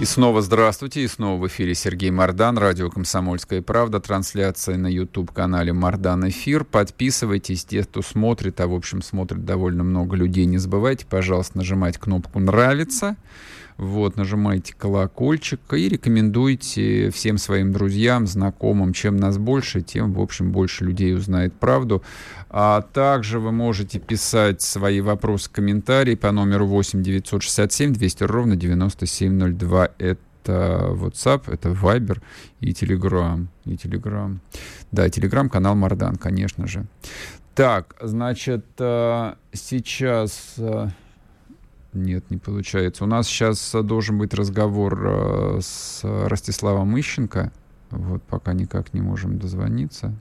И снова здравствуйте, и снова в эфире Сергей Мордан, радио «Комсомольская правда», трансляция на YouTube-канале «Мордан Эфир». Подписывайтесь, те, кто смотрит, а в общем смотрит довольно много людей, не забывайте, пожалуйста, нажимать кнопку «Нравится», вот, нажимайте колокольчик и рекомендуйте всем своим друзьям, знакомым. Чем нас больше, тем, в общем, больше людей узнает правду. А также вы можете писать свои вопросы, комментарии по номеру 8 967 200 ровно 9702. Это WhatsApp, это Viber и Telegram. И Telegram. Да, Telegram, канал Мардан, конечно же. Так, значит, э, сейчас э, нет, не получается. У нас сейчас должен быть разговор э, с Ростиславом Ищенко. Вот пока никак не можем дозвониться.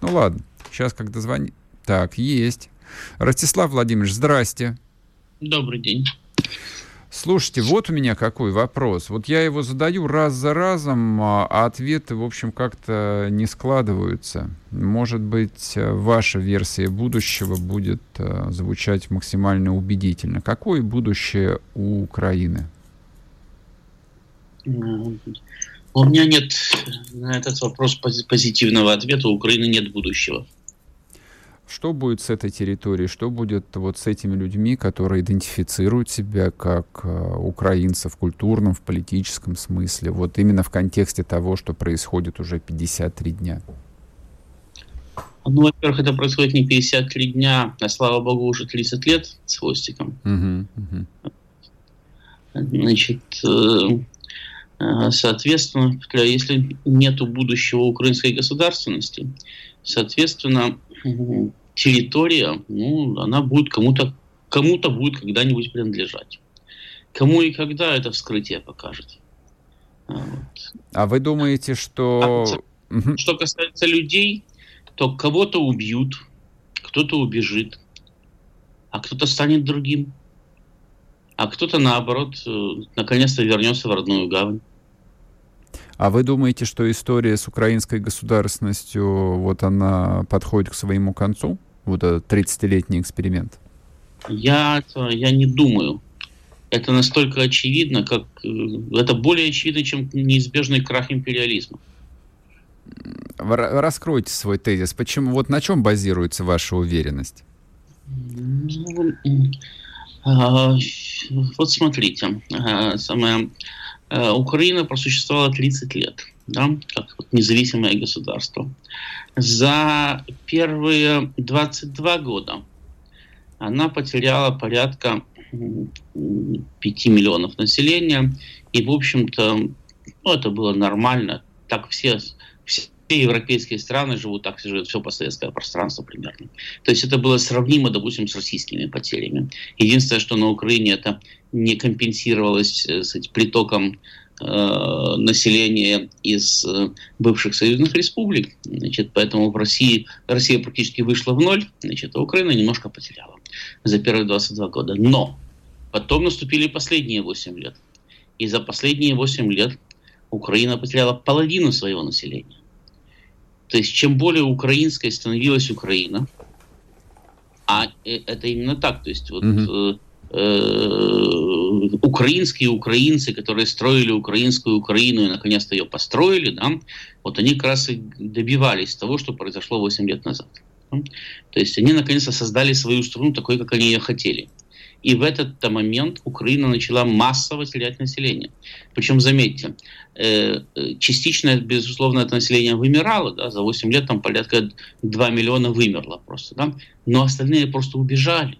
Ну ладно, сейчас как дозвонить. Так, есть. Ростислав Владимирович, здрасте. Добрый день. Слушайте, вот у меня какой вопрос. Вот я его задаю раз за разом, а ответы, в общем, как-то не складываются. Может быть, ваша версия будущего будет э, звучать максимально убедительно. Какое будущее у Украины? У меня нет на этот вопрос позитивного ответа. У Украины нет будущего. Что будет с этой территорией? Что будет вот с этими людьми, которые идентифицируют себя как э, украинцы в культурном, в политическом смысле? Вот именно в контексте того, что происходит уже 53 дня. Ну, во-первых, это происходит не 53 дня, а, слава богу, уже 30 лет с хвостиком. Угу, угу. Значит, э, э, соответственно, если нет будущего украинской государственности, соответственно, территория, ну, она будет кому-то кому-то будет когда-нибудь принадлежать. Кому и когда это вскрытие покажет. А вот. А вы думаете, что... А, что касается людей, то кого-то убьют, кто-то убежит, а кто-то станет другим. А кто-то, наоборот, э, наконец-то вернется в родную гавань. А вы думаете, что история с украинской государственностью, вот она подходит к своему концу? Вот этот 30-летний эксперимент? Я, я не думаю. Это настолько очевидно, как э, это более очевидно, чем неизбежный крах империализма. Раскройте свой тезис. Почему? Вот на чем базируется ваша уверенность? Ну, а, вот смотрите, а, самая а, Украина просуществовала 30 лет, да, как вот независимое государство. За первые 22 года она потеряла порядка 5 миллионов населения. И, в общем-то, ну, это было нормально. Так все, все европейские страны живут, так живет все постсоветское пространство примерно. То есть это было сравнимо, допустим, с российскими потерями. Единственное, что на Украине это не компенсировалось э, с притоком Э, населения из э, бывших союзных республик. Значит, поэтому в России Россия практически вышла в ноль, значит, а Украина немножко потеряла за первые 22 года. Но потом наступили последние 8 лет. И за последние 8 лет Украина потеряла половину своего населения. То есть чем более украинской становилась Украина, а э, это именно так, то есть вот Э, украинские украинцы, которые строили украинскую Украину и наконец-то ее построили, да, вот они как раз и добивались того, что произошло 8 лет назад. То есть они наконец-то создали свою страну такой, как они ее хотели. И в этот момент Украина начала массово терять население. Причем, заметьте, э, э, частично, безусловно, это население вымирало. Да, за 8 лет там порядка 2 миллиона вымерло просто. Да, но остальные просто убежали.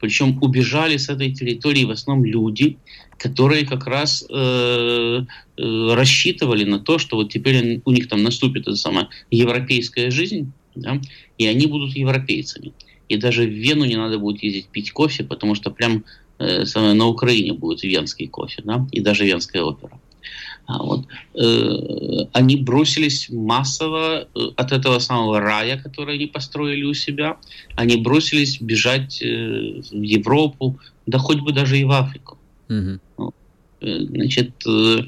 Причем убежали с этой территории в основном люди, которые как раз э, э, рассчитывали на то, что вот теперь у них там наступит эта самая европейская жизнь, да, и они будут европейцами. И даже в Вену не надо будет ездить пить кофе, потому что прям на Украине будет венский кофе, да, и даже венская опера. А вот, э, они бросились массово э, от этого самого рая, который они построили у себя, они бросились бежать э, в Европу, да хоть бы даже и в Африку. Угу. Значит, то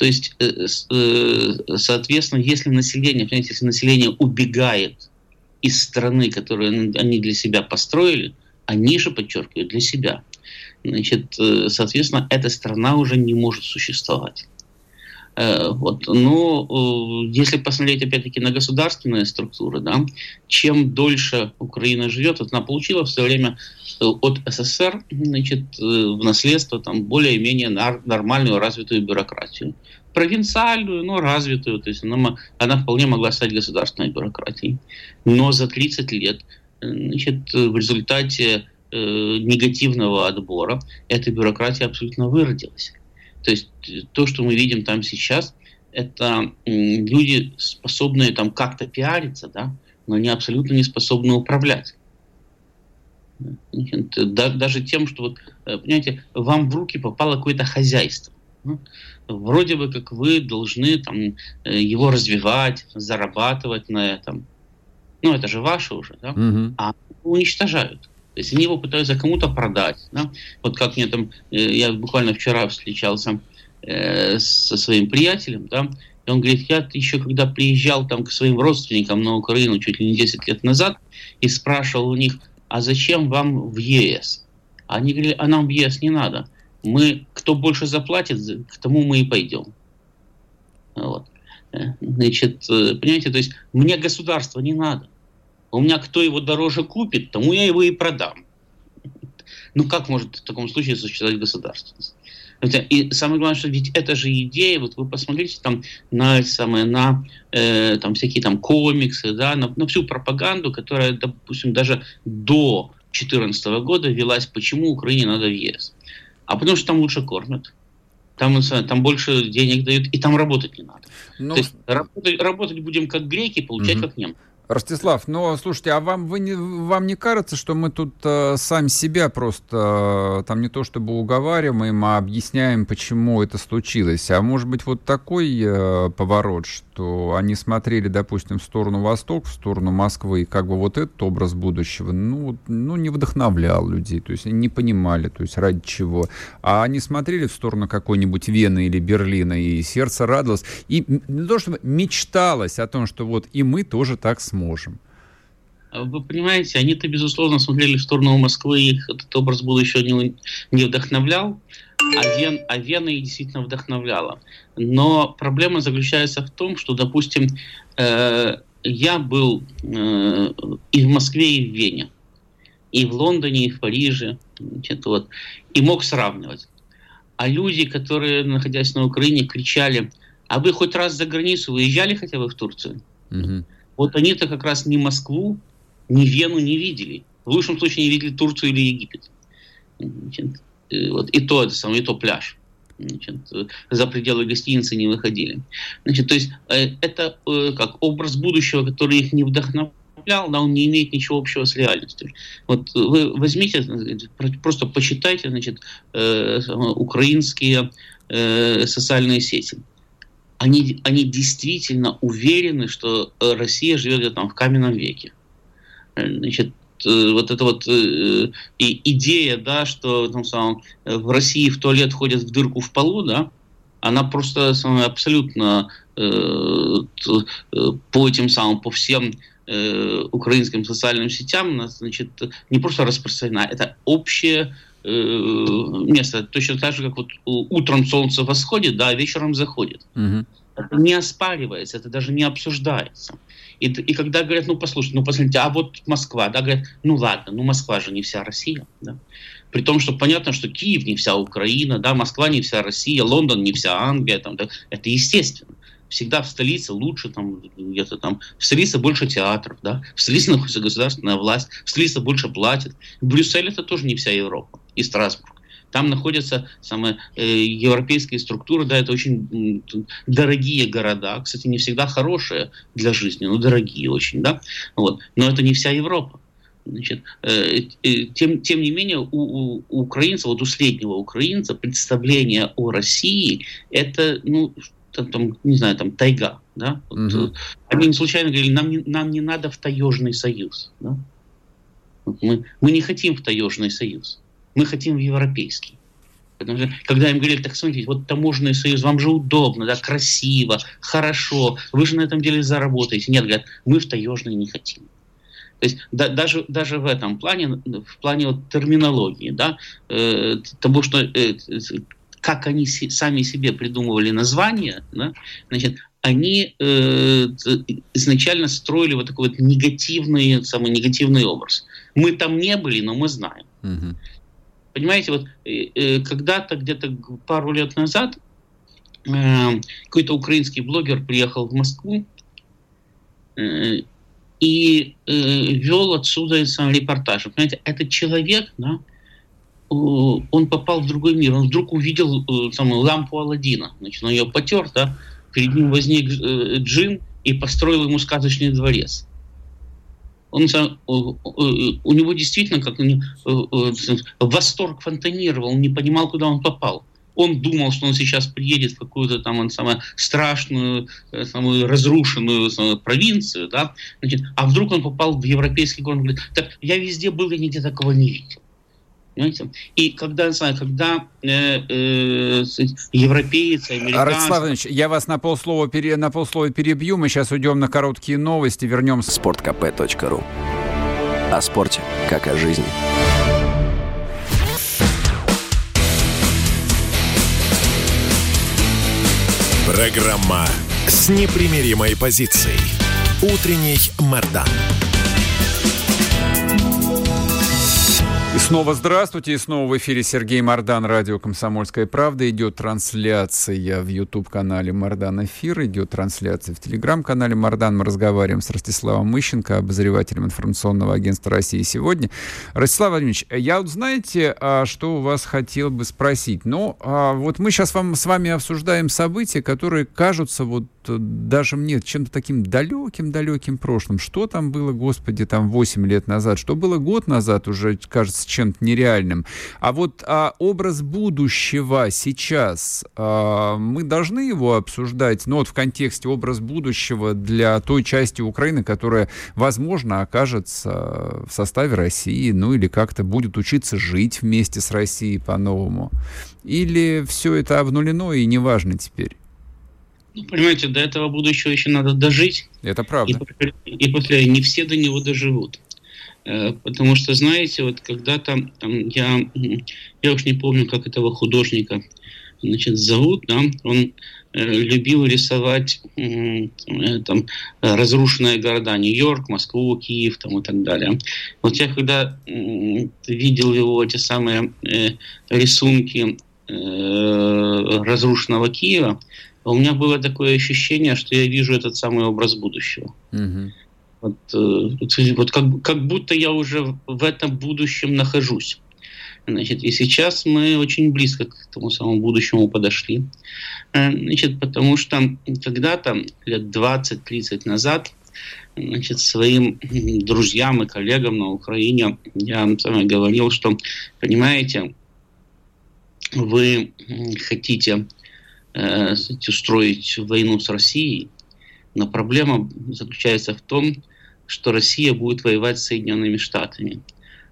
есть, соответственно, если население, понимаете, если население убегает из страны, которую они для себя построили, они же, подчеркиваю, для себя, значит, соответственно, эта страна уже не может существовать. Э, вот. Но э, если посмотреть опять-таки на государственные структуры, да, чем дольше Украина живет, вот она получила в свое время э, от СССР значит, в наследство там, более-менее нормальную развитую бюрократию. Провинциальную, но развитую. То есть она, она вполне могла стать государственной бюрократией. Но за 30 лет значит, в результате э, негативного отбора эта бюрократия абсолютно выродилась. То есть э, то, что мы видим там сейчас, это люди, способные там как-то пиариться, да, но они абсолютно не способны управлять. Даже тем, что, вот, э, понимаете, вам в руки попало какое-то хозяйство. Ну, вроде бы как вы должны там, э, его развивать, зарабатывать на этом. Ну, это же ваше уже, да? Угу. А уничтожают. То есть они его пытаются кому-то продать. Да? Вот как мне там, э, я буквально вчера встречался э, со своим приятелем, да, и он говорит, я еще когда приезжал там к своим родственникам на Украину чуть ли не 10 лет назад и спрашивал у них, а зачем вам в ЕС? Они говорили, а нам в ЕС не надо. Мы, кто больше заплатит, к тому мы и пойдем. Вот. Э, значит, понимаете, то есть мне государство не надо. У меня кто его дороже купит, тому я его и продам. Ну как может в таком случае существовать государственность? И самое главное, что ведь это же идея, вот вы посмотрите там на, самое, на э, там, всякие там комиксы, да, на, на всю пропаганду, которая, допустим, даже до 2014 года велась, почему Украине надо в ЕС. А потому что там лучше кормят. Там, там больше денег дают, и там работать не надо. Ну... То есть работать, работать будем как греки, получать угу. как немцы. Ростислав, ну, слушайте, а вам, вы не, вам не кажется, что мы тут э, сами себя просто, э, там не то чтобы уговариваем, а объясняем, почему это случилось? А может быть вот такой э, поворот, что они смотрели, допустим, в сторону Восток, в сторону Москвы, и как бы вот этот образ будущего, ну, ну, не вдохновлял людей, то есть они не понимали, то есть ради чего. А они смотрели в сторону какой-нибудь Вены или Берлина, и сердце радовалось. И не то чтобы мечталось о том, что вот и мы тоже так сможем сможем. А вы понимаете, они-то, безусловно, смотрели в сторону Москвы, их этот образ будущего не, не вдохновлял, а, Вен, а Вена их действительно вдохновляла. Но проблема заключается в том, что, допустим, э, я был э, и в Москве, и в Вене, и в Лондоне, и в Париже, значит, вот, и мог сравнивать. А люди, которые, находясь на Украине, кричали, а вы хоть раз за границу выезжали хотя бы в Турцию? Угу. Вот они-то как раз ни Москву, ни Вену не видели. В лучшем случае не видели Турцию или Египет. Значит, э, вот, и то это самое, и то пляж. Значит, за пределы гостиницы не выходили. Значит, то есть э, это э, как образ будущего, который их не вдохновлял, но он не имеет ничего общего с реальностью. Вот вы возьмите, просто почитайте, значит, украинские социальные сети они, они действительно уверены, что э, Россия живет там в каменном веке. Э, значит, э, вот эта вот и идея, да, что там, самом, в России в туалет ходят в дырку в полу, да, она просто самая, абсолютно э, по этим самым, по всем э, украинским социальным сетям, значит, не просто распространена, это общее место. Точно так же, как вот утром солнце восходит, да, а вечером заходит. Угу. Это не оспаривается, это даже не обсуждается. И, и когда говорят, ну послушайте, ну посмотрите, а вот Москва, да, говорят, ну ладно, ну Москва же не вся Россия, да. При том, что понятно, что Киев не вся Украина, да, Москва не вся Россия, Лондон не вся Англия, там, да, это естественно всегда в столице лучше, там, где-то там, в столице больше театров, да, в столице находится государственная власть, в столице больше платят. Брюссель это тоже не вся Европа и Страсбург. Там находятся самые э, европейские структуры, да, это очень дорогие города, кстати, не всегда хорошие для жизни, но дорогие очень, да, вот. Но это не вся Европа. Значит, э, э, тем, тем не менее, у, у, у вот у среднего украинца, представление о России это, ну, там, там не знаю, там тайга. Да? Вот, угу. Они не случайно говорили, нам не, нам не надо в таежный союз. Да? Вот мы, мы не хотим в таежный союз, мы хотим в европейский. Потому что, когда им говорили, так смотрите, вот таможенный союз, вам же удобно, да, красиво, хорошо, вы же на этом деле заработаете. Нет, говорят, мы в таежный не хотим. То есть да, даже, даже в этом плане, в плане вот терминологии, да, э, того, что э, как они сами себе придумывали название, да, значит, они э, изначально строили вот такой вот негативный, самый негативный образ. Мы там не были, но мы знаем. Угу. Понимаете, вот э, э, когда-то, где-то пару лет назад, э, какой-то украинский блогер приехал в Москву, э, и э, вел отсюда сам репортаж. Понимаете, этот человек, да, он попал в другой мир, он вдруг увидел э, самую лампу Алладина, значит, он ее потер, да, перед ним возник э, джин и построил ему сказочный дворец. Он, у него действительно как восторг фонтанировал, он не понимал, куда он попал. Он думал, что он сейчас приедет в какую-то там он, самую страшную, э, самую разрушенную самую провинцию, да, значит, а вдруг он попал в европейский город, так я везде был и нигде такого не видел. Понимаете? И когда, знаю, когда э, э, европейцы, американцы... Ростислав Иванович, я вас на полслова, пере, на полслова перебью. Мы сейчас уйдем на короткие новости, вернемся. Спорткп.ру О спорте, как о жизни. Программа с непримиримой позицией. Утренний Мордан. И снова здравствуйте, и снова в эфире Сергей Мордан, радио «Комсомольская правда». Идет трансляция в YouTube-канале «Мордан Эфир», идет трансляция в Телеграм-канале «Мордан». Мы разговариваем с Ростиславом Мыщенко, обозревателем информационного агентства России сегодня. Ростислав Владимирович, я вот знаете, а, что у вас хотел бы спросить? Ну, а, вот мы сейчас вам, с вами обсуждаем события, которые кажутся вот даже мне чем-то таким далеким-далеким прошлым. Что там было, господи, там 8 лет назад? Что было год назад уже кажется чем-то нереальным. А вот а, образ будущего сейчас, а, мы должны его обсуждать, но вот в контексте образ будущего для той части Украины, которая, возможно, окажется в составе России, ну или как-то будет учиться жить вместе с Россией по-новому. Или все это обнулено и неважно теперь? Ну, понимаете, до этого будущего еще надо дожить. Это правда. И, и после не все до него доживут. Э, потому что, знаете, вот когда-то там, я, я уж не помню, как этого художника значит, зовут, да, он э, любил рисовать э, там, разрушенные города, Нью-Йорк, Москву, Киев там, и так далее. Вот я когда э, видел его эти самые э, рисунки э, разрушенного Киева, у меня было такое ощущение, что я вижу этот самый образ будущего. Угу. Вот, э, вот как, как будто я уже в этом будущем нахожусь. Значит, и сейчас мы очень близко к тому самому будущему подошли. Э, значит, потому что когда-то, лет 20-30 назад, значит, своим друзьям и коллегам на Украине я говорил, что, понимаете, вы хотите э, устроить войну с Россией, но проблема заключается в том, что Россия будет воевать с Соединенными Штатами.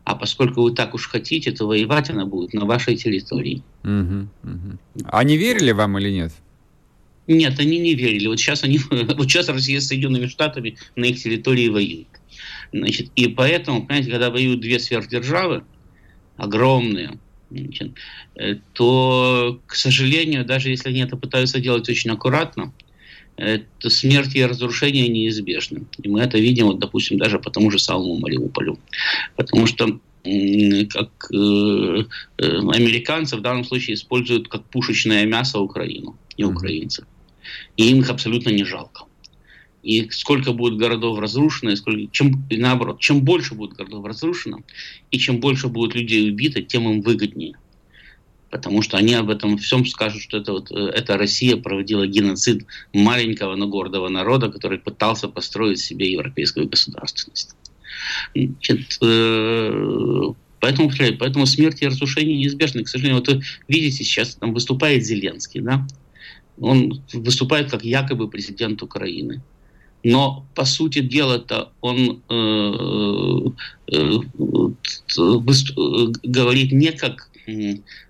А поскольку вы так уж хотите, то воевать она будет на вашей территории. Угу, угу. Они верили вам или нет? Нет, они не верили. Вот сейчас, они, вот сейчас Россия с Соединенными Штатами на их территории воюет. Значит, и поэтому, понимаете, когда воюют две сверхдержавы, огромные, значит, э, то, к сожалению, даже если они это пытаются делать очень аккуратно, то смерть и разрушение неизбежны. И мы это видим, вот, допустим, даже по тому же самому Мариуполю. Потому что как э, э, американцы в данном случае используют как пушечное мясо Украину и украинцев. И им их абсолютно не жалко. И сколько будет городов разрушено, и сколько, чем, и наоборот, чем больше будет городов разрушено, и чем больше будет людей убито, тем им выгоднее потому что они об этом всем скажут, что это, вот, э, это Россия проводила геноцид маленького, но гордого народа, который пытался построить себе европейскую государственность. Значит, Поэтому, поэтому смерть и разрушение неизбежны. К сожалению, вот вы видите, сейчас там выступает Зеленский, да? Он выступает как якобы президент Украины. Но, по сути дела-то, он э, э, э, говорит не как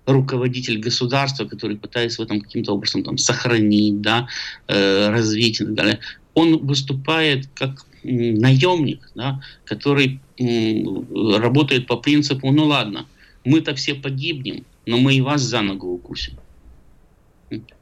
руководитель государства, который пытается в этом каким-то образом там, сохранить, да, э, развить и так далее. Он выступает как наемник, да, который работает по принципу, ну ладно, мы-то все погибнем, но мы и вас за ногу укусим.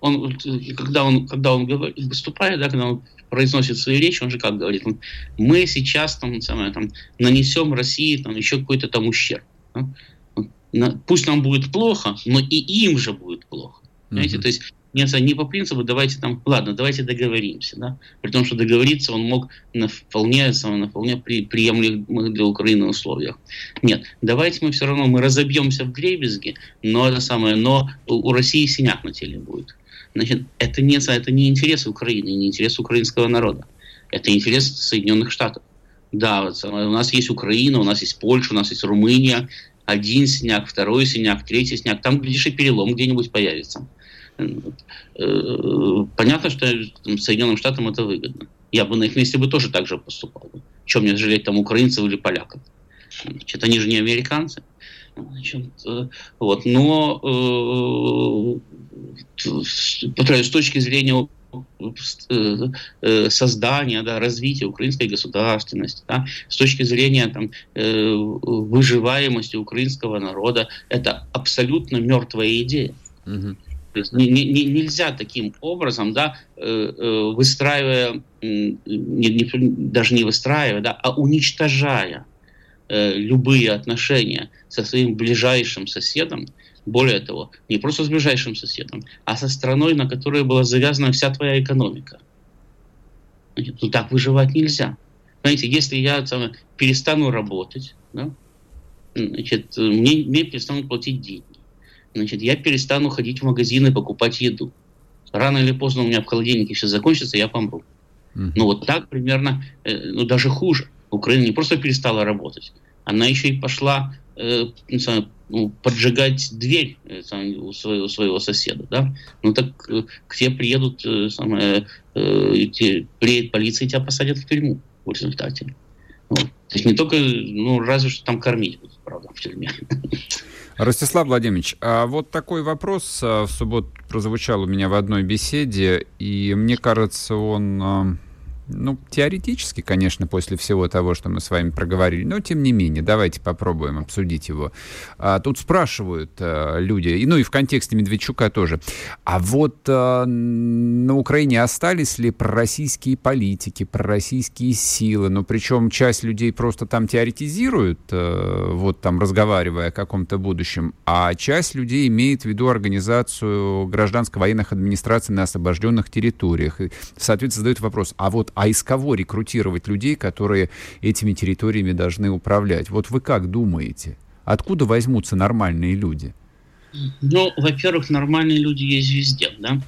Он, когда он, когда он говорит, выступает, да, когда он произносит свои речи, он же как говорит, он, мы сейчас там, самое, там, нанесем России там, еще какой-то там ущерб. Да? Пусть нам будет плохо, но и им же будет плохо. Понимаете? Mm-hmm. То есть нет, не по принципу, давайте там, ладно, давайте договоримся, да, при том, что договориться он мог на вполне, на вполне при, приемлемых для Украины условиях. Нет, давайте мы все равно, мы разобьемся в дребезги, но это самое, но у России синяк на теле будет. Значит, это не, это не интерес Украины, не интерес украинского народа. Это интерес Соединенных Штатов. Да, вот, у нас есть Украина, у нас есть Польша, у нас есть Румыния. Один синяк, второй синяк, третий синяк. Там, глядишь, и перелом где-нибудь появится. Э, понятно, что Соединенным Штатам это выгодно. Я бы на их месте бы тоже так же поступал. Чем мне жалеть там украинцев или поляков? Значит, они же не американцы. Значит, э, вот. Но э, с точки зрения создания, да, развития украинской государственности, да, с точки зрения там, выживаемости украинского народа, это абсолютно мертвая идея. Угу. То есть не, не, нельзя таким образом, да, э, э, выстраивая, не, не, даже не выстраивая, да, а уничтожая э, любые отношения со своим ближайшим соседом, более того, не просто с ближайшим соседом, а со страной, на которой была завязана вся твоя экономика. Ну так выживать нельзя. Знаете, если я там, перестану работать, да, значит, мне, мне перестанут платить деньги значит, я перестану ходить в магазины покупать еду. Рано или поздно у меня в холодильнике все закончится, я помру. Mm. Ну вот так примерно, э, ну даже хуже. Украина не просто перестала работать, она еще и пошла э, ну, поджигать дверь э, у, своего, у своего соседа. Да? Ну так э, к тебе приедут, э, самое, э, те, приедет полиция и тебя посадят в тюрьму в результате. Вот. То есть не только, ну разве что там кормить будут, правда, в тюрьме. Ростислав Владимирович, а вот такой вопрос а, в субботу прозвучал у меня в одной беседе, и мне кажется, он а, ну, теоретически, конечно, после всего того, что мы с вами проговорили, но тем не менее, давайте попробуем обсудить его. А, тут спрашивают а, люди, и, ну и в контексте Медведчука тоже, а вот а, на Украине остались ли пророссийские политики, пророссийские силы, ну причем часть людей просто там теоретизируют, а, вот там разговаривая о каком-то будущем, а часть людей имеет в виду организацию гражданско-военных администраций на освобожденных территориях. И, соответственно, задают вопрос, а вот а из кого рекрутировать людей, которые этими территориями должны управлять? Вот вы как думаете? Откуда возьмутся нормальные люди? Ну, во-первых, нормальные люди есть везде, да.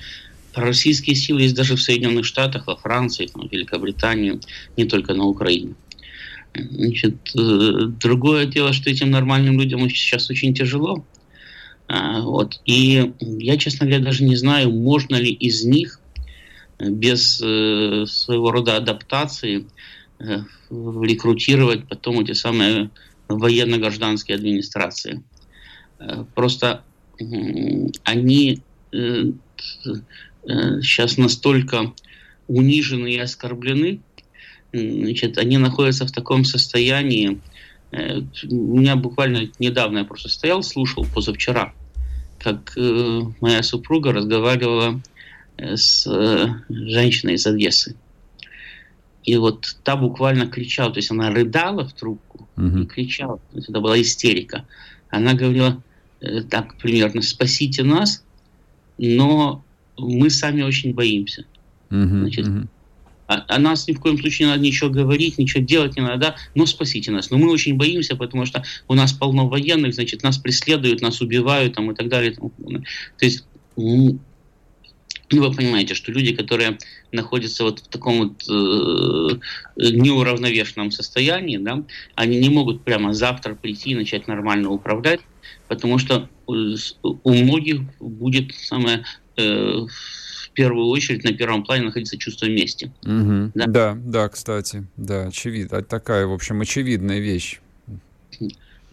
Российские силы есть даже в Соединенных Штатах, во Франции, в Великобритании, не только на Украине. Значит, э, другое дело, что этим нормальным людям сейчас очень тяжело. А, вот. И я, честно говоря, даже не знаю, можно ли из них без э, своего рода адаптации э, рекрутировать потом эти самые военно-гражданские администрации. Э, просто они сейчас настолько унижены и оскорблены, значит, они находятся в таком состоянии. У меня буквально недавно я просто стоял, слушал позавчера, как моя супруга разговаривала с э, женщиной из Одессы. И вот та буквально кричала, то есть она рыдала в трубку угу. и кричала. То есть это была истерика. Она говорила э, так примерно, спасите нас, но мы сами очень боимся. Угу, Значит, угу. А, а нас ни в коем случае не надо ничего говорить, ничего делать не надо, но спасите нас. Но мы очень боимся, потому что у нас полно военных, значит, нас преследуют, нас убивают там, и так далее. То есть ну, вы понимаете, что люди, которые находятся вот в таком вот э, неуравновешенном состоянии, да, они не могут прямо завтра прийти и начать нормально управлять, потому что у многих будет самое э, в первую очередь на первом плане находится чувство мести. Угу. Да? да, да, кстати, да, очевидно, такая, в общем, очевидная вещь.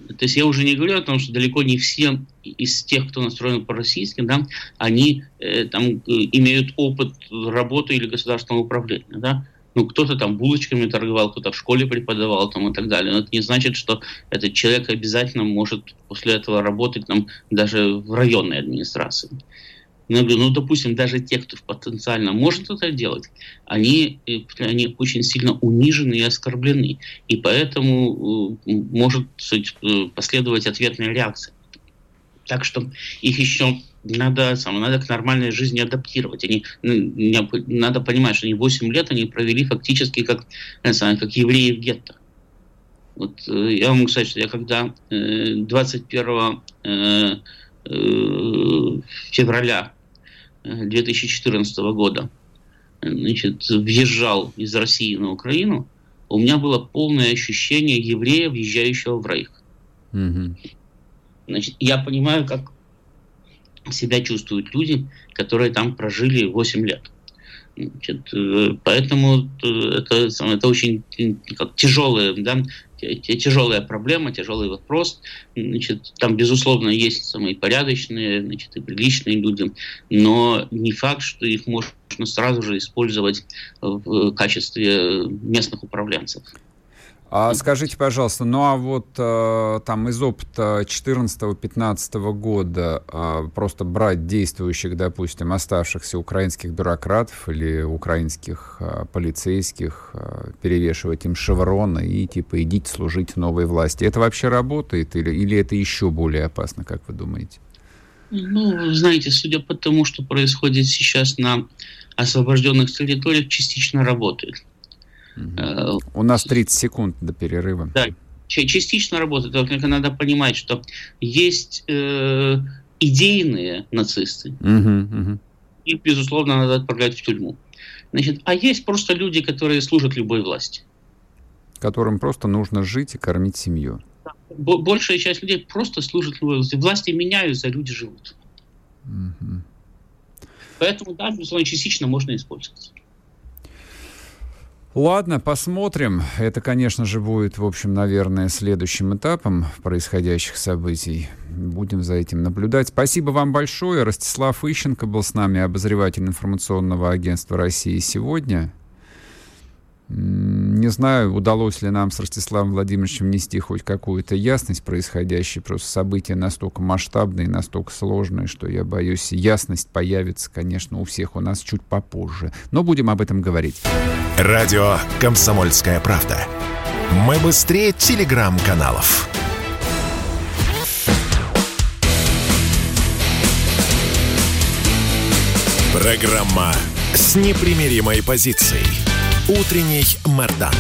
То есть я уже не говорю о том, что далеко не все из тех, кто настроен по-российски, да, они э, там э, имеют опыт работы или государственного управления, да. Ну, кто-то там булочками торговал, кто-то в школе преподавал там и так далее. Но это не значит, что этот человек обязательно может после этого работать там даже в районной администрации. Ну, ну, допустим, даже те, кто потенциально может это делать, они, э, они очень сильно унижены и оскорблены. И поэтому э, может э, последовать ответная реакция. Так что их еще надо, сам, надо к нормальной жизни адаптировать. Они, надо понимать, что они 8 лет они провели фактически как, как евреи в гетто. Вот, я могу сказать, что я когда 21 февраля 2014 года значит, въезжал из России на Украину, у меня было полное ощущение еврея, въезжающего в Рейх. Угу. Значит, я понимаю, как себя чувствуют люди, которые там прожили 8 лет. Значит, э, поэтому э, это, это очень как, тяжелая, да, тяжелая проблема, тяжелый вопрос. Значит, там, безусловно, есть самые порядочные значит, и приличные люди, но не факт, что их можно сразу же использовать в качестве местных управленцев. А скажите, пожалуйста, ну а вот э, там из опыта 14-15 года э, просто брать действующих, допустим, оставшихся украинских бюрократов или украинских э, полицейских, э, перевешивать им шевроны и типа идите служить новой власти. Это вообще работает или, или это еще более опасно, как вы думаете? Ну, знаете, судя по тому, что происходит сейчас на освобожденных территориях, частично работает. Угу. У нас 30 секунд до перерыва. Да, частично работает. Только надо понимать, что есть э, идейные нацисты. Угу, угу. Их, безусловно, надо отправлять в тюрьму. Значит, а есть просто люди, которые служат любой власти. Которым просто нужно жить и кормить семью. Большая часть людей просто служит любой власти. Власти меняются, а люди живут. Угу. Поэтому, да, безусловно, частично можно использовать. Ладно, посмотрим. Это, конечно же, будет, в общем, наверное, следующим этапом происходящих событий. Будем за этим наблюдать. Спасибо вам большое. Ростислав Ищенко был с нами, обозреватель информационного агентства России сегодня. Не знаю, удалось ли нам с Ростиславом Владимировичем внести хоть какую-то ясность происходящей. Просто события настолько масштабные, настолько сложные, что я боюсь, ясность появится, конечно, у всех у нас чуть попозже. Но будем об этом говорить. Радио «Комсомольская правда». Мы быстрее телеграм-каналов. Программа с непримиримой позицией. Утренний Мордан.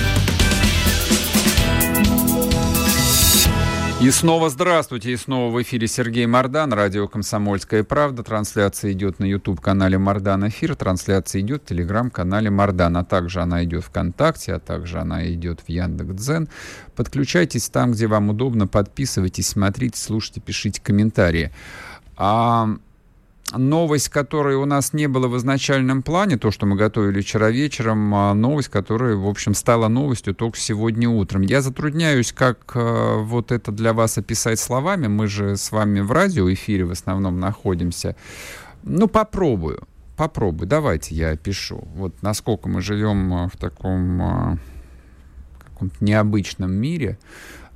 И снова здравствуйте, и снова в эфире Сергей Мордан, радио «Комсомольская правда». Трансляция идет на YouTube-канале Мордан Эфир, трансляция идет в Телеграм-канале Мордан, а также она идет ВКонтакте, а также она идет в Яндекс.Дзен. Подключайтесь там, где вам удобно, подписывайтесь, смотрите, слушайте, пишите комментарии. А новость, которой у нас не было в изначальном плане, то, что мы готовили вчера вечером, а новость, которая, в общем, стала новостью только сегодня утром. Я затрудняюсь, как э, вот это для вас описать словами. Мы же с вами в радиоэфире в основном находимся. Ну, попробую. Попробую. Давайте я опишу. Вот насколько мы живем э, в таком э, необычном мире,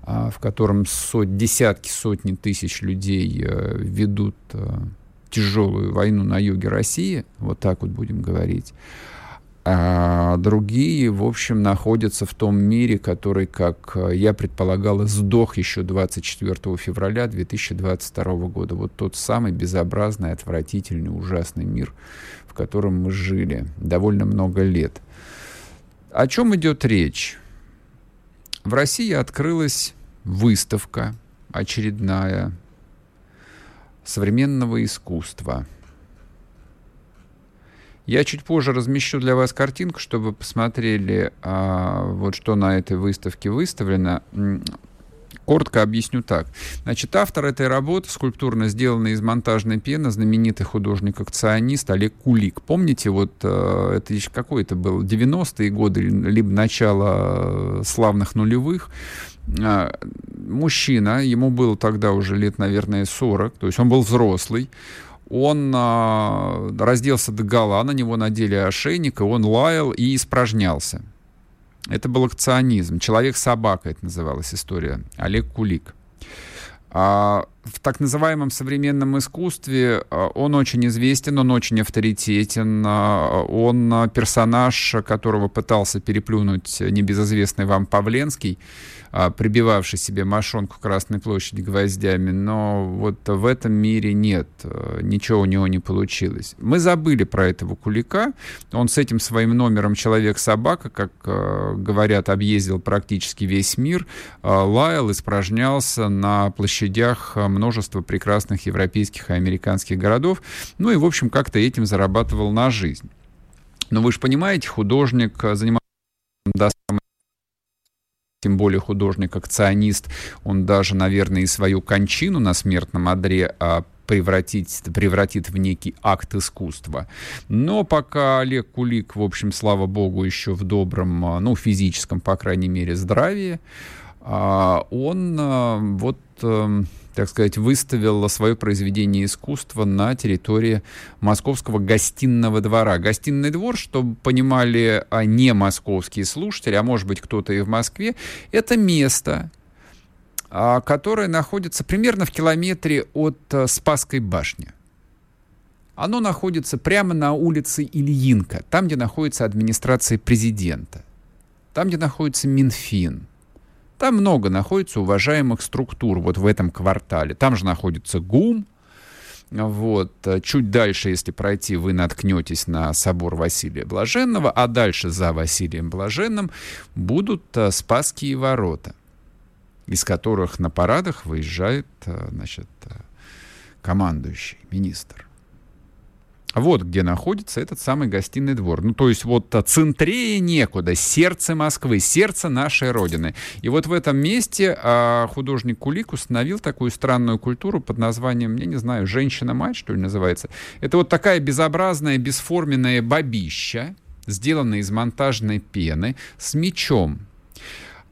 в котором сот, десятки, сотни тысяч людей ведут тяжелую войну на юге России, вот так вот будем говорить, а другие, в общем, находятся в том мире, который, как я предполагал, сдох еще 24 февраля 2022 года. Вот тот самый безобразный, отвратительный, ужасный мир, в котором мы жили довольно много лет. О чем идет речь? В России открылась выставка очередная современного искусства. Я чуть позже размещу для вас картинку, чтобы посмотрели, а, вот что на этой выставке выставлено. Коротко объясню так. Значит, автор этой работы, скульптурно сделанной из монтажной пены, знаменитый художник-акционист Олег Кулик. Помните, вот э, это еще какой это был, 90-е годы, либо начало э, славных нулевых, мужчина, ему было тогда уже лет, наверное, 40, то есть он был взрослый, он а, разделся до гола, на него надели ошейник, и он лаял и испражнялся. Это был акционизм. Человек-собака, это называлась история. Олег Кулик. А, в так называемом современном искусстве а, он очень известен, он очень авторитетен, а, он а, персонаж, которого пытался переплюнуть небезызвестный вам Павленский, а, прибивавший себе мошонку Красной площади гвоздями, но вот в этом мире нет, э, ничего у него не получилось. Мы забыли про этого Кулика, он с этим своим номером «Человек-собака», как э, говорят, объездил практически весь мир, э, лаял, испражнялся на площадях множества прекрасных европейских и американских городов, ну и, в общем, как-то этим зарабатывал на жизнь. Но вы же понимаете, художник занимался до самой тем более художник-акционист, он даже, наверное, и свою кончину на смертном одре а, превратить, превратит в некий акт искусства. Но пока Олег Кулик, в общем, слава богу, еще в добром, а, ну, физическом, по крайней мере, здравии, а, он вот эм, так сказать, выставила свое произведение искусства на территории Московского гостиного двора. Гостиный двор, чтобы понимали а не московские слушатели, а может быть кто-то и в Москве, это место, а, которое находится примерно в километре от а, Спасской башни. Оно находится прямо на улице Ильинка, там, где находится администрация президента, там, где находится Минфин, там много находится уважаемых структур вот в этом квартале. Там же находится ГУМ, вот. Чуть дальше, если пройти, вы наткнетесь на собор Василия Блаженного, а дальше за Василием Блаженным будут э, Спасские ворота, из которых на парадах выезжает э, значит, э, командующий, министр. Вот где находится этот самый гостиный двор. Ну, то есть вот центрее некуда, сердце Москвы, сердце нашей Родины. И вот в этом месте а, художник Кулик установил такую странную культуру под названием, я не знаю, «Женщина-мать», что ли, называется. Это вот такая безобразная, бесформенная бабища, сделанная из монтажной пены, с мечом.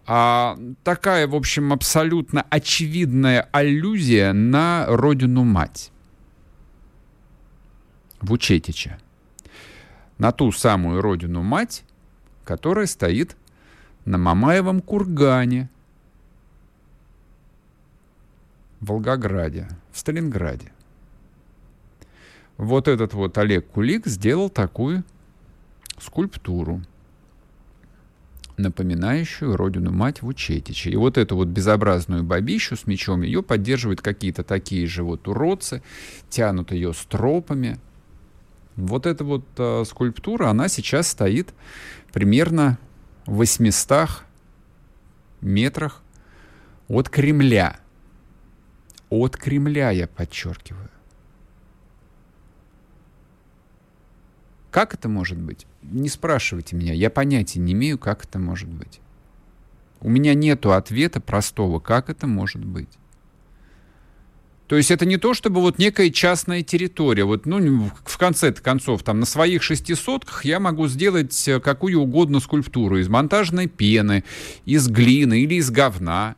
А, такая, в общем, абсолютно очевидная аллюзия на родину-мать. Вучетича, на ту самую родину-мать, которая стоит на Мамаевом кургане в Волгограде, в Сталинграде. Вот этот вот Олег Кулик сделал такую скульптуру, напоминающую родину-мать Вучетича. И вот эту вот безобразную бабищу с мечом, ее поддерживают какие-то такие же вот уродцы, тянут ее стропами – вот эта вот э, скульптура, она сейчас стоит примерно в 800 метрах от Кремля. От Кремля, я подчеркиваю. Как это может быть? Не спрашивайте меня, я понятия не имею, как это может быть. У меня нету ответа простого, как это может быть. То есть это не то, чтобы вот некая частная территория. Вот, ну, в конце концов, там на своих шестисотках я могу сделать э, какую угодно скульптуру из монтажной пены, из глины или из говна.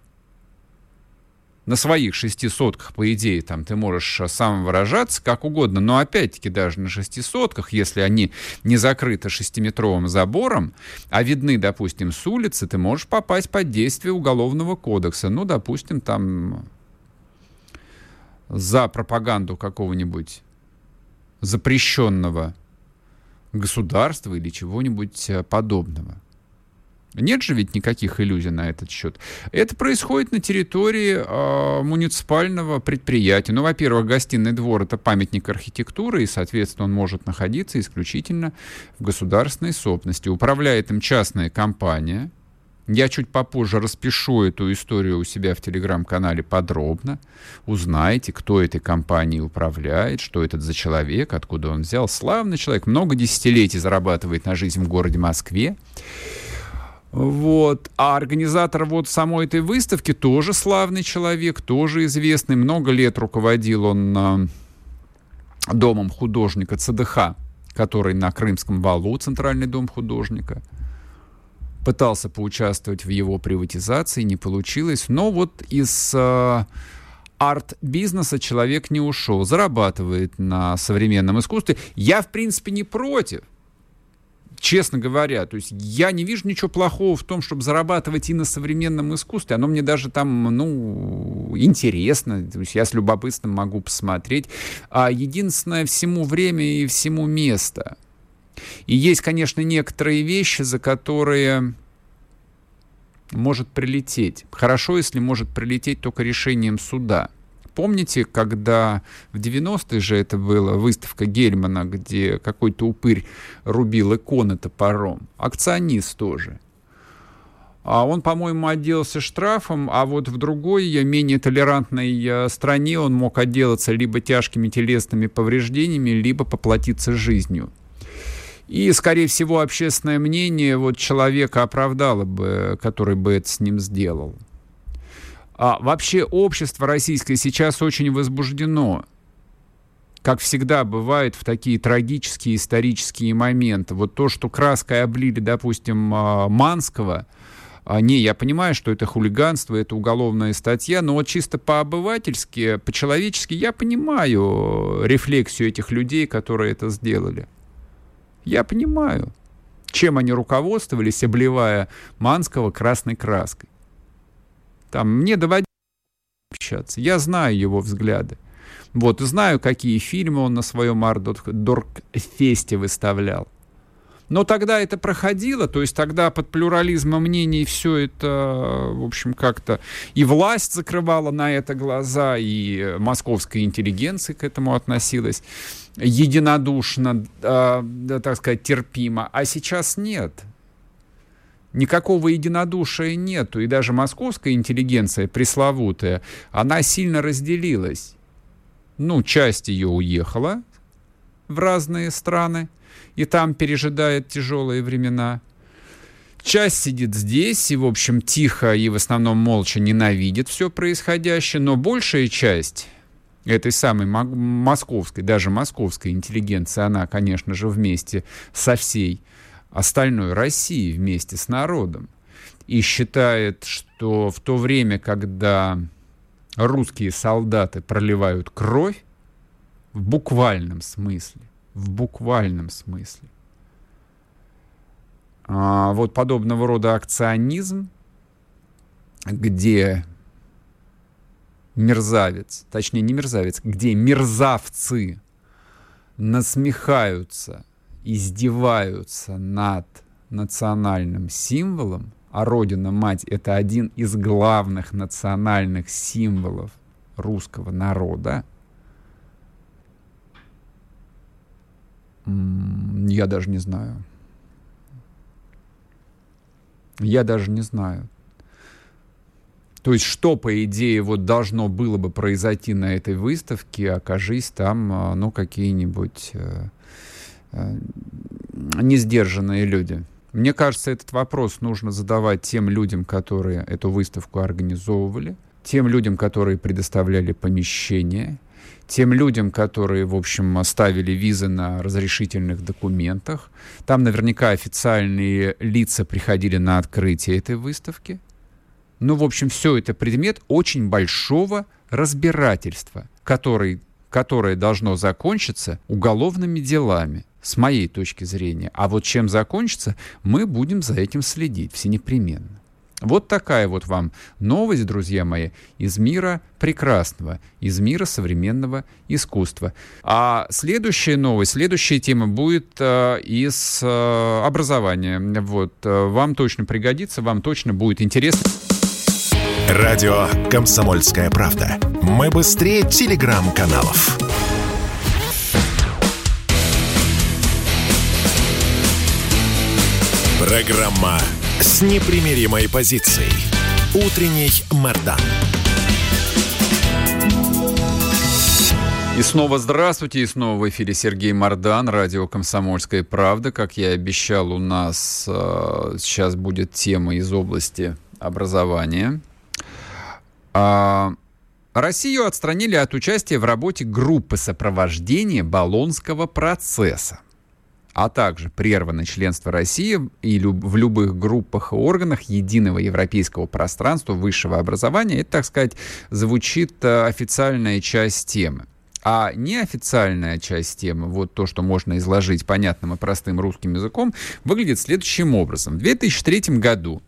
На своих шестисотках, по идее, там ты можешь э, сам выражаться как угодно, но опять-таки даже на шестисотках, если они не закрыты шестиметровым забором, а видны, допустим, с улицы, ты можешь попасть под действие Уголовного кодекса. Ну, допустим, там за пропаганду какого-нибудь запрещенного государства или чего-нибудь э, подобного. Нет же ведь никаких иллюзий на этот счет. Это происходит на территории э, муниципального предприятия. Ну, во-первых, гостиный двор это памятник архитектуры, и, соответственно, он может находиться исключительно в государственной собственности. Управляет им частная компания, Я чуть попозже распишу эту историю у себя в телеграм-канале подробно. Узнаете, кто этой компанией управляет, что это за человек, откуда он взял. Славный человек, много десятилетий зарабатывает на жизнь в городе Москве. Вот. А организатор вот самой этой выставки тоже славный человек, тоже известный. Много лет руководил он э, домом художника ЦДХ, который на Крымском валу, Центральный дом художника – пытался поучаствовать в его приватизации, не получилось. Но вот из э, арт-бизнеса человек не ушел, зарабатывает на современном искусстве. Я, в принципе, не против честно говоря, то есть я не вижу ничего плохого в том, чтобы зарабатывать и на современном искусстве. Оно мне даже там, ну, интересно. То есть я с любопытством могу посмотреть. А единственное, всему время и всему место. И есть, конечно, некоторые вещи, за которые может прилететь. Хорошо, если может прилететь только решением суда. Помните, когда в 90-е же это была выставка Гельмана, где какой-то упырь рубил иконы топором? Акционист тоже. А он, по-моему, отделался штрафом, а вот в другой, менее толерантной э, стране он мог отделаться либо тяжкими телесными повреждениями, либо поплатиться жизнью. И, скорее всего, общественное мнение вот человека оправдало бы, который бы это с ним сделал. А вообще общество российское сейчас очень возбуждено. Как всегда бывает в такие трагические исторические моменты. Вот то, что краской облили, допустим, а, Манского, а, не, я понимаю, что это хулиганство, это уголовная статья, но вот чисто по-обывательски, по-человечески я понимаю рефлексию этих людей, которые это сделали. Я понимаю, чем они руководствовались, обливая Манского красной краской. Там мне доводилось общаться. Я знаю его взгляды. Вот, знаю, какие фильмы он на своем Артдокфесте выставлял. Но тогда это проходило, то есть тогда под плюрализмом мнений все это, в общем, как-то и власть закрывала на это глаза, и московская интеллигенция к этому относилась единодушно, э, так сказать, терпимо. А сейчас нет. Никакого единодушия нету. И даже московская интеллигенция, пресловутая, она сильно разделилась. Ну, часть ее уехала в разные страны, и там пережидает тяжелые времена. Часть сидит здесь и, в общем, тихо и в основном молча ненавидит все происходящее, но большая часть этой самой московской, даже московской интеллигенции, она, конечно же, вместе со всей остальной Россией, вместе с народом. И считает, что в то время, когда русские солдаты проливают кровь, в буквальном смысле, в буквальном смысле. А вот подобного рода акционизм, где мерзавец, точнее не мерзавец, где мерзавцы насмехаются, издеваются над национальным символом, а Родина-Мать — это один из главных национальных символов русского народа, Я даже не знаю. Я даже не знаю. То есть, что, по идее, вот должно было бы произойти на этой выставке, окажись там, а, ну, какие-нибудь э, э, несдержанные люди. Мне кажется, этот вопрос нужно задавать тем людям, которые эту выставку организовывали, тем людям, которые предоставляли помещение, тем людям, которые, в общем, ставили визы на разрешительных документах. Там наверняка официальные лица приходили на открытие этой выставки. Ну, в общем, все это предмет очень большого разбирательства, который, которое должно закончиться уголовными делами, с моей точки зрения. А вот чем закончится, мы будем за этим следить все непременно. Вот такая вот вам новость, друзья мои, из мира прекрасного, из мира современного искусства. А следующая новость, следующая тема будет э, из э, образования. Вот, э, вам точно пригодится, вам точно будет интересно. Радио «Комсомольская правда». Мы быстрее телеграм-каналов. Программа с непримиримой позицией. Утренний Мордан. И снова здравствуйте, и снова в эфире Сергей Мордан, радио «Комсомольская правда». Как я и обещал, у нас э, сейчас будет тема из области образования. А, Россию отстранили от участия в работе группы сопровождения Болонского процесса а также прервано членство России и в любых группах и органах единого европейского пространства высшего образования. Это, так сказать, звучит э, официальная часть темы. А неофициальная часть темы, вот то, что можно изложить понятным и простым русским языком, выглядит следующим образом. В 2003 году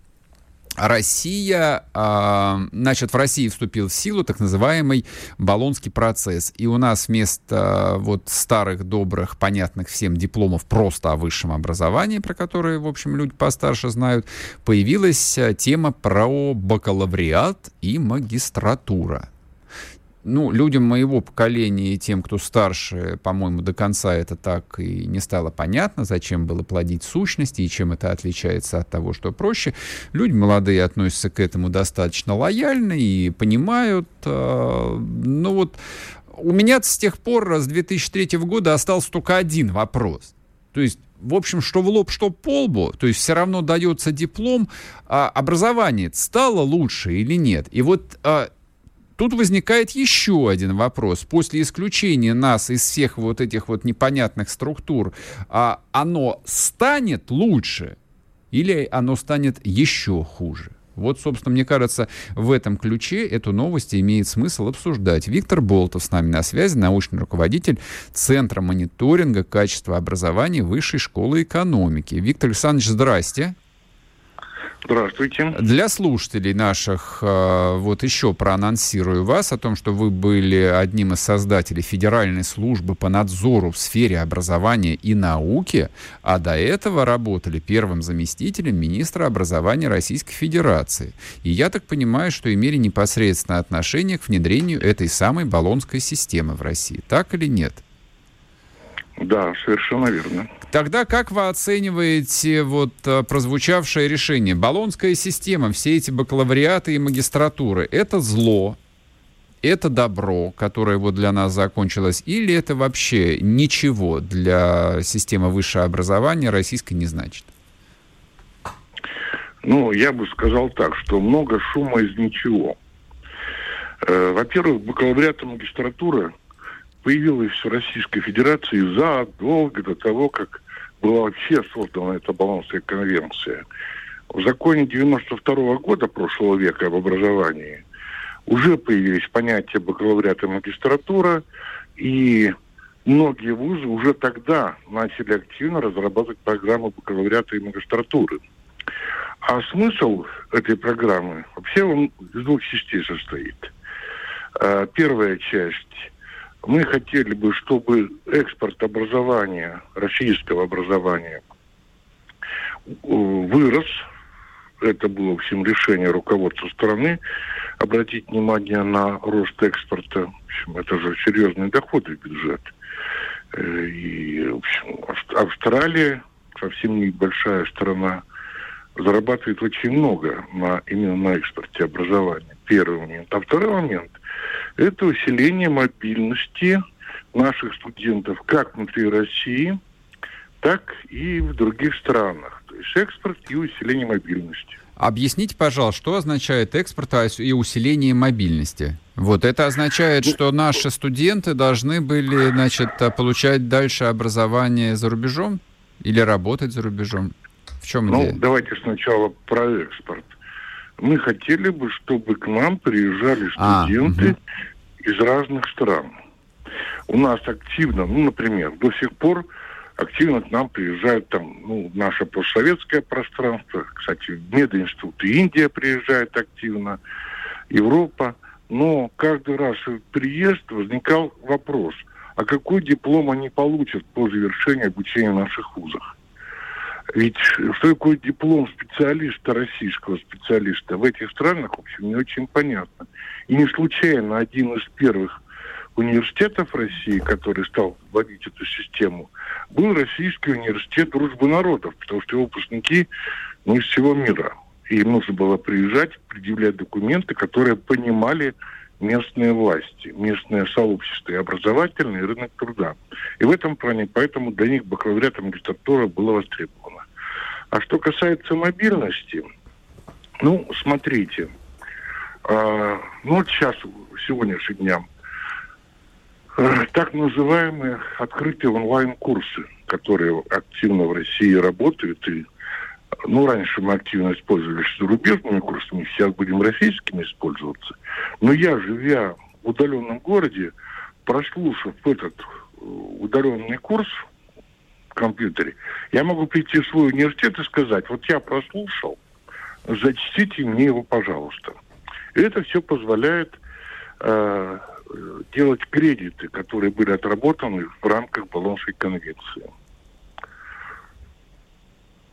Россия, а, значит, в России вступил в силу так называемый Болонский процесс. И у нас вместо вот старых, добрых, понятных всем дипломов просто о высшем образовании, про которые, в общем, люди постарше знают, появилась а, тема про бакалавриат и магистратура ну, людям моего поколения и тем, кто старше, по-моему, до конца это так и не стало понятно, зачем было плодить сущности и чем это отличается от того, что проще. Люди молодые относятся к этому достаточно лояльно и понимают. Э, ну вот у меня с тех пор, с 2003 года, остался только один вопрос. То есть в общем, что в лоб, что по лбу, то есть все равно дается диплом, а образование стало лучше или нет? И вот а, Тут возникает еще один вопрос. После исключения нас из всех вот этих вот непонятных структур, а оно станет лучше или оно станет еще хуже? Вот, собственно, мне кажется, в этом ключе эту новость имеет смысл обсуждать. Виктор Болтов с нами на связи, научный руководитель Центра мониторинга качества образования Высшей школы экономики. Виктор Александрович, здрасте. Здравствуйте. Для слушателей наших э, вот еще проанонсирую вас о том, что вы были одним из создателей Федеральной службы по надзору в сфере образования и науки, а до этого работали первым заместителем министра образования Российской Федерации. И я так понимаю, что имели непосредственное отношение к внедрению этой самой баллонской системы в России. Так или нет? Да, совершенно верно. Тогда как вы оцениваете вот э, прозвучавшее решение? Болонская система, все эти бакалавриаты и магистратуры, это зло, это добро, которое вот для нас закончилось, или это вообще ничего для системы высшего образования российской не значит? Ну, я бы сказал так, что много шума из ничего. Э, во-первых, бакалавриат и магистратура – появилась в Российской Федерации задолго до того, как была вообще создана эта балансовая конвенция. В законе 92 -го года прошлого века об образовании уже появились понятия бакалавриата и магистратура, и многие вузы уже тогда начали активно разрабатывать программы бакалавриата и магистратуры. А смысл этой программы вообще он из двух частей состоит. Э, первая часть мы хотели бы, чтобы экспорт образования, российского образования, вырос. Это было, в общем, решение руководства страны обратить внимание на рост экспорта. В общем, это же серьезные доходы в бюджет. Э, и, в общем, Австралия, совсем небольшая страна, зарабатывает очень много на, именно на экспорте образования. Первый момент. А второй момент – это усиление мобильности наших студентов как внутри России, так и в других странах. То есть экспорт и усиление мобильности. Объясните, пожалуйста, что означает экспорт и усиление мобильности? Вот это означает, что наши студенты должны были, значит, получать дальше образование за рубежом или работать за рубежом? Чем ну, идея? Ну, давайте сначала про экспорт. Мы хотели бы, чтобы к нам приезжали а, студенты а, из разных стран. У нас активно, ну, например, до сих пор активно к нам приезжают там, ну, наше постсоветское пространство, кстати, мединституты Индия приезжает активно, Европа. Но каждый раз приезд возникал вопрос, а какой диплом они получат по завершении обучения в наших вузах? Ведь что такое диплом специалиста, российского специалиста в этих странах, в общем, не очень понятно. И не случайно один из первых университетов России, который стал вводить эту систему, был Российский университет дружбы народов, потому что его выпускники ну, из всего мира. И им нужно было приезжать, предъявлять документы, которые понимали местные власти, местное сообщество и образовательный, и рынок труда. И в этом плане, поэтому для них бакалавриат и магистратура было востребовано. А что касается мобильности, ну, смотрите, э, ну вот сейчас, сегодняшним дням, э, так называемые открытые онлайн-курсы, которые активно в России работают и ну, раньше мы активно использовались зарубежными курсами, сейчас будем российскими использоваться. Но я, живя в удаленном городе, прослушав этот э, удаленный курс компьютере, я могу прийти в свой университет и сказать, вот я прослушал, зачтите мне его, пожалуйста. И это все позволяет э, делать кредиты, которые были отработаны в рамках Болонской конвенции.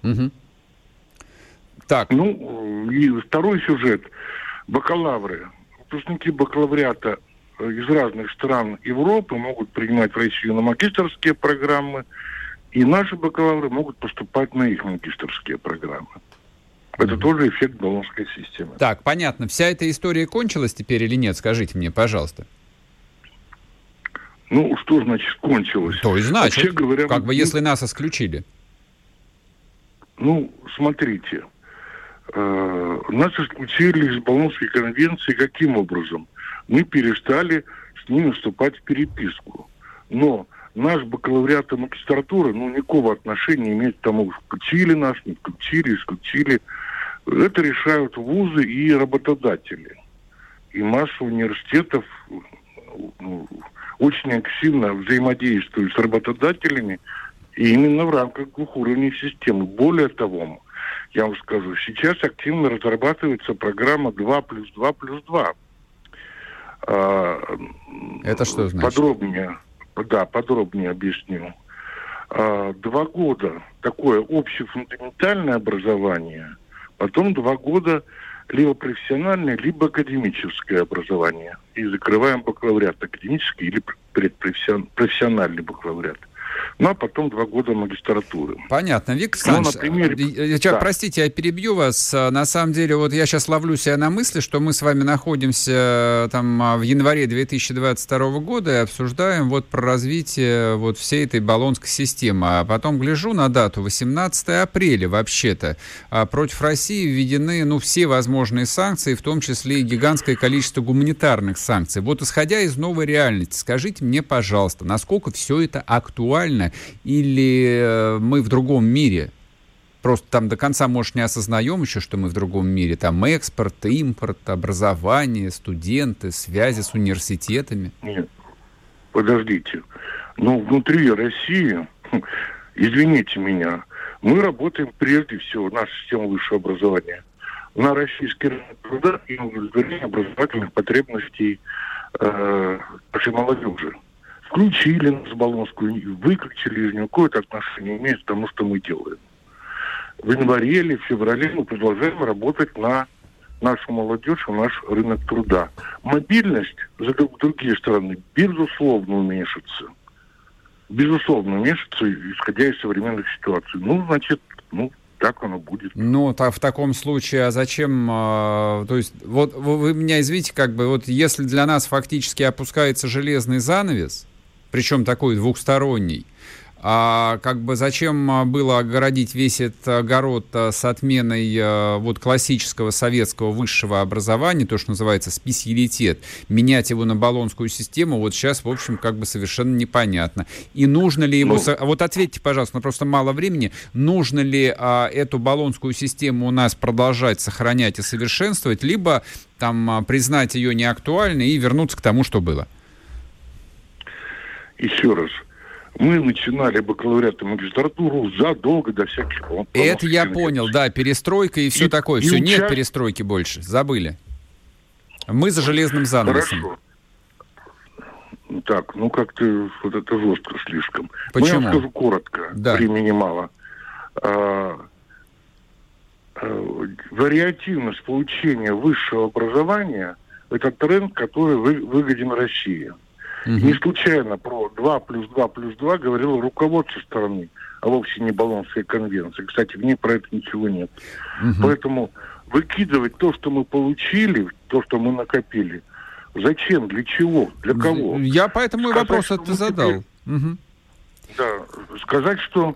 Угу. Так. Ну, и второй сюжет. Бакалавры. Выпускники бакалавриата э, из разных стран Европы могут принимать в Россию на магистрские программы, и наши бакалавры могут поступать на их магистрские программы. Это тоже эффект баллонской системы. Так, понятно. Вся эта история кончилась теперь или нет? Скажите мне, пожалуйста. Ну, что значит кончилось? То есть значит, Вообще говоря, как бы если нас исключили. Ну, смотрите, э, нас исключили из Болонской конвенции каким образом? Мы перестали с ними вступать в переписку. Но наш бакалавриат и магистратура, ну, никакого отношения не имеет к тому, включили нас, не включили, исключили. Это решают вузы и работодатели. И масса университетов ну, очень активно взаимодействуют с работодателями и именно в рамках двухуровневой системы. Более того, я вам скажу, сейчас активно разрабатывается программа 2 плюс 2 плюс 2. А, Это что значит? Подробнее, да, подробнее объясню. А, два года такое общефундаментальное образование, потом два года либо профессиональное, либо академическое образование. И закрываем бакалавриат академический или предпрофессиональный бакалавриат ну а потом два года магистратуры. Понятно. Виктор ну, например, я, да. простите, я перебью вас. На самом деле, вот я сейчас ловлю себя на мысли, что мы с вами находимся там в январе 2022 года и обсуждаем вот про развитие вот всей этой баллонской системы. А потом гляжу на дату 18 апреля вообще-то. А против России введены ну, все возможные санкции, в том числе и гигантское количество гуманитарных санкций. Вот исходя из новой реальности, скажите мне, пожалуйста, насколько все это актуально нормально, или э, мы в другом мире? Просто там до конца, может, не осознаем еще, что мы в другом мире. Там экспорт, импорт, образование, студенты, связи с университетами. Нет, подождите. Ну, внутри России, извините меня, мы работаем прежде всего, наша система высшего образования, на российский рынок труда и удовлетворение образовательных потребностей э, нашей молодежи включили нас Болонскую, выключили из нее, какое-то отношение имеет к тому, что мы делаем. В январе или в феврале мы продолжаем работать на нашу молодежь и наш рынок труда. Мобильность за другие страны безусловно уменьшится. Безусловно уменьшится, исходя из современных ситуаций. Ну, значит, ну, так оно будет. Ну, так, в таком случае, а зачем, э, то есть, вот вы, вы меня извините, как бы, вот если для нас фактически опускается железный занавес, причем такой двухсторонний. А как бы зачем а, было огородить весь этот огород а, с отменой а, вот классического советского высшего образования, то, что называется специалитет, менять его на баллонскую систему, вот сейчас, в общем, как бы совершенно непонятно. И нужно ли его... Ну, вот ответьте, пожалуйста, просто мало времени, нужно ли а, эту баллонскую систему у нас продолжать сохранять и совершенствовать, либо там признать ее неактуальной и вернуться к тому, что было? Еще раз, мы начинали бакалавриат и магистратуру задолго до всяких... Это я понял, да, перестройка и все и, такое. И все, уча... нет перестройки больше, забыли. Мы за железным занавесом. Хорошо. Так, ну как-то вот это жестко слишком. Почему? Ну, я скажу коротко, да. времени мало. А, а, вариативность получения высшего образования – это тренд, который вы, выгоден России. Угу. Не случайно про 2 плюс 2 плюс 2 говорило руководство страны, а вовсе не Болонская конвенция. Кстати, в ней про это ничего нет. Угу. Поэтому выкидывать то, что мы получили, то, что мы накопили, зачем, для чего, для кого? Я поэтому сказать, вопрос это задал. Теперь, угу. Да, сказать, что,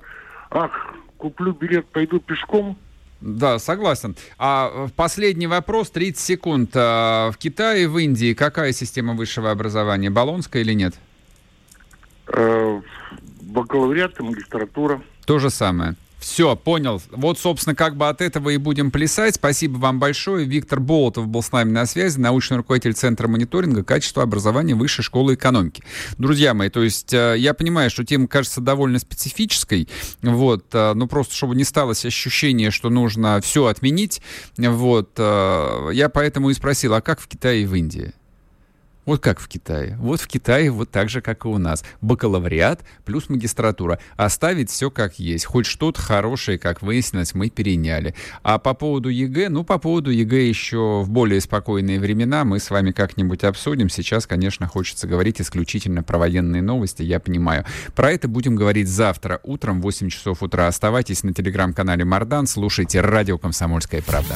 ах, куплю билет, пойду пешком, да, согласен. А э, последний вопрос, 30 секунд. А в Китае в Индии какая система высшего образования? Болонская или нет? Э, бакалавриат и магистратура. То же самое. Все, понял. Вот, собственно, как бы от этого и будем плясать. Спасибо вам большое. Виктор Болотов был с нами на связи, научный руководитель Центра мониторинга качества образования Высшей школы экономики. Друзья мои, то есть э, я понимаю, что тема кажется довольно специфической, вот, э, но просто чтобы не сталось ощущение, что нужно все отменить, вот, э, я поэтому и спросил, а как в Китае и в Индии? Вот как в Китае. Вот в Китае вот так же, как и у нас. Бакалавриат плюс магистратура. Оставить все как есть. Хоть что-то хорошее, как выяснилось, мы переняли. А по поводу ЕГЭ, ну, по поводу ЕГЭ еще в более спокойные времена мы с вами как-нибудь обсудим. Сейчас, конечно, хочется говорить исключительно про военные новости, я понимаю. Про это будем говорить завтра утром в 8 часов утра. Оставайтесь на телеграм-канале Мардан, слушайте радио «Комсомольская правда».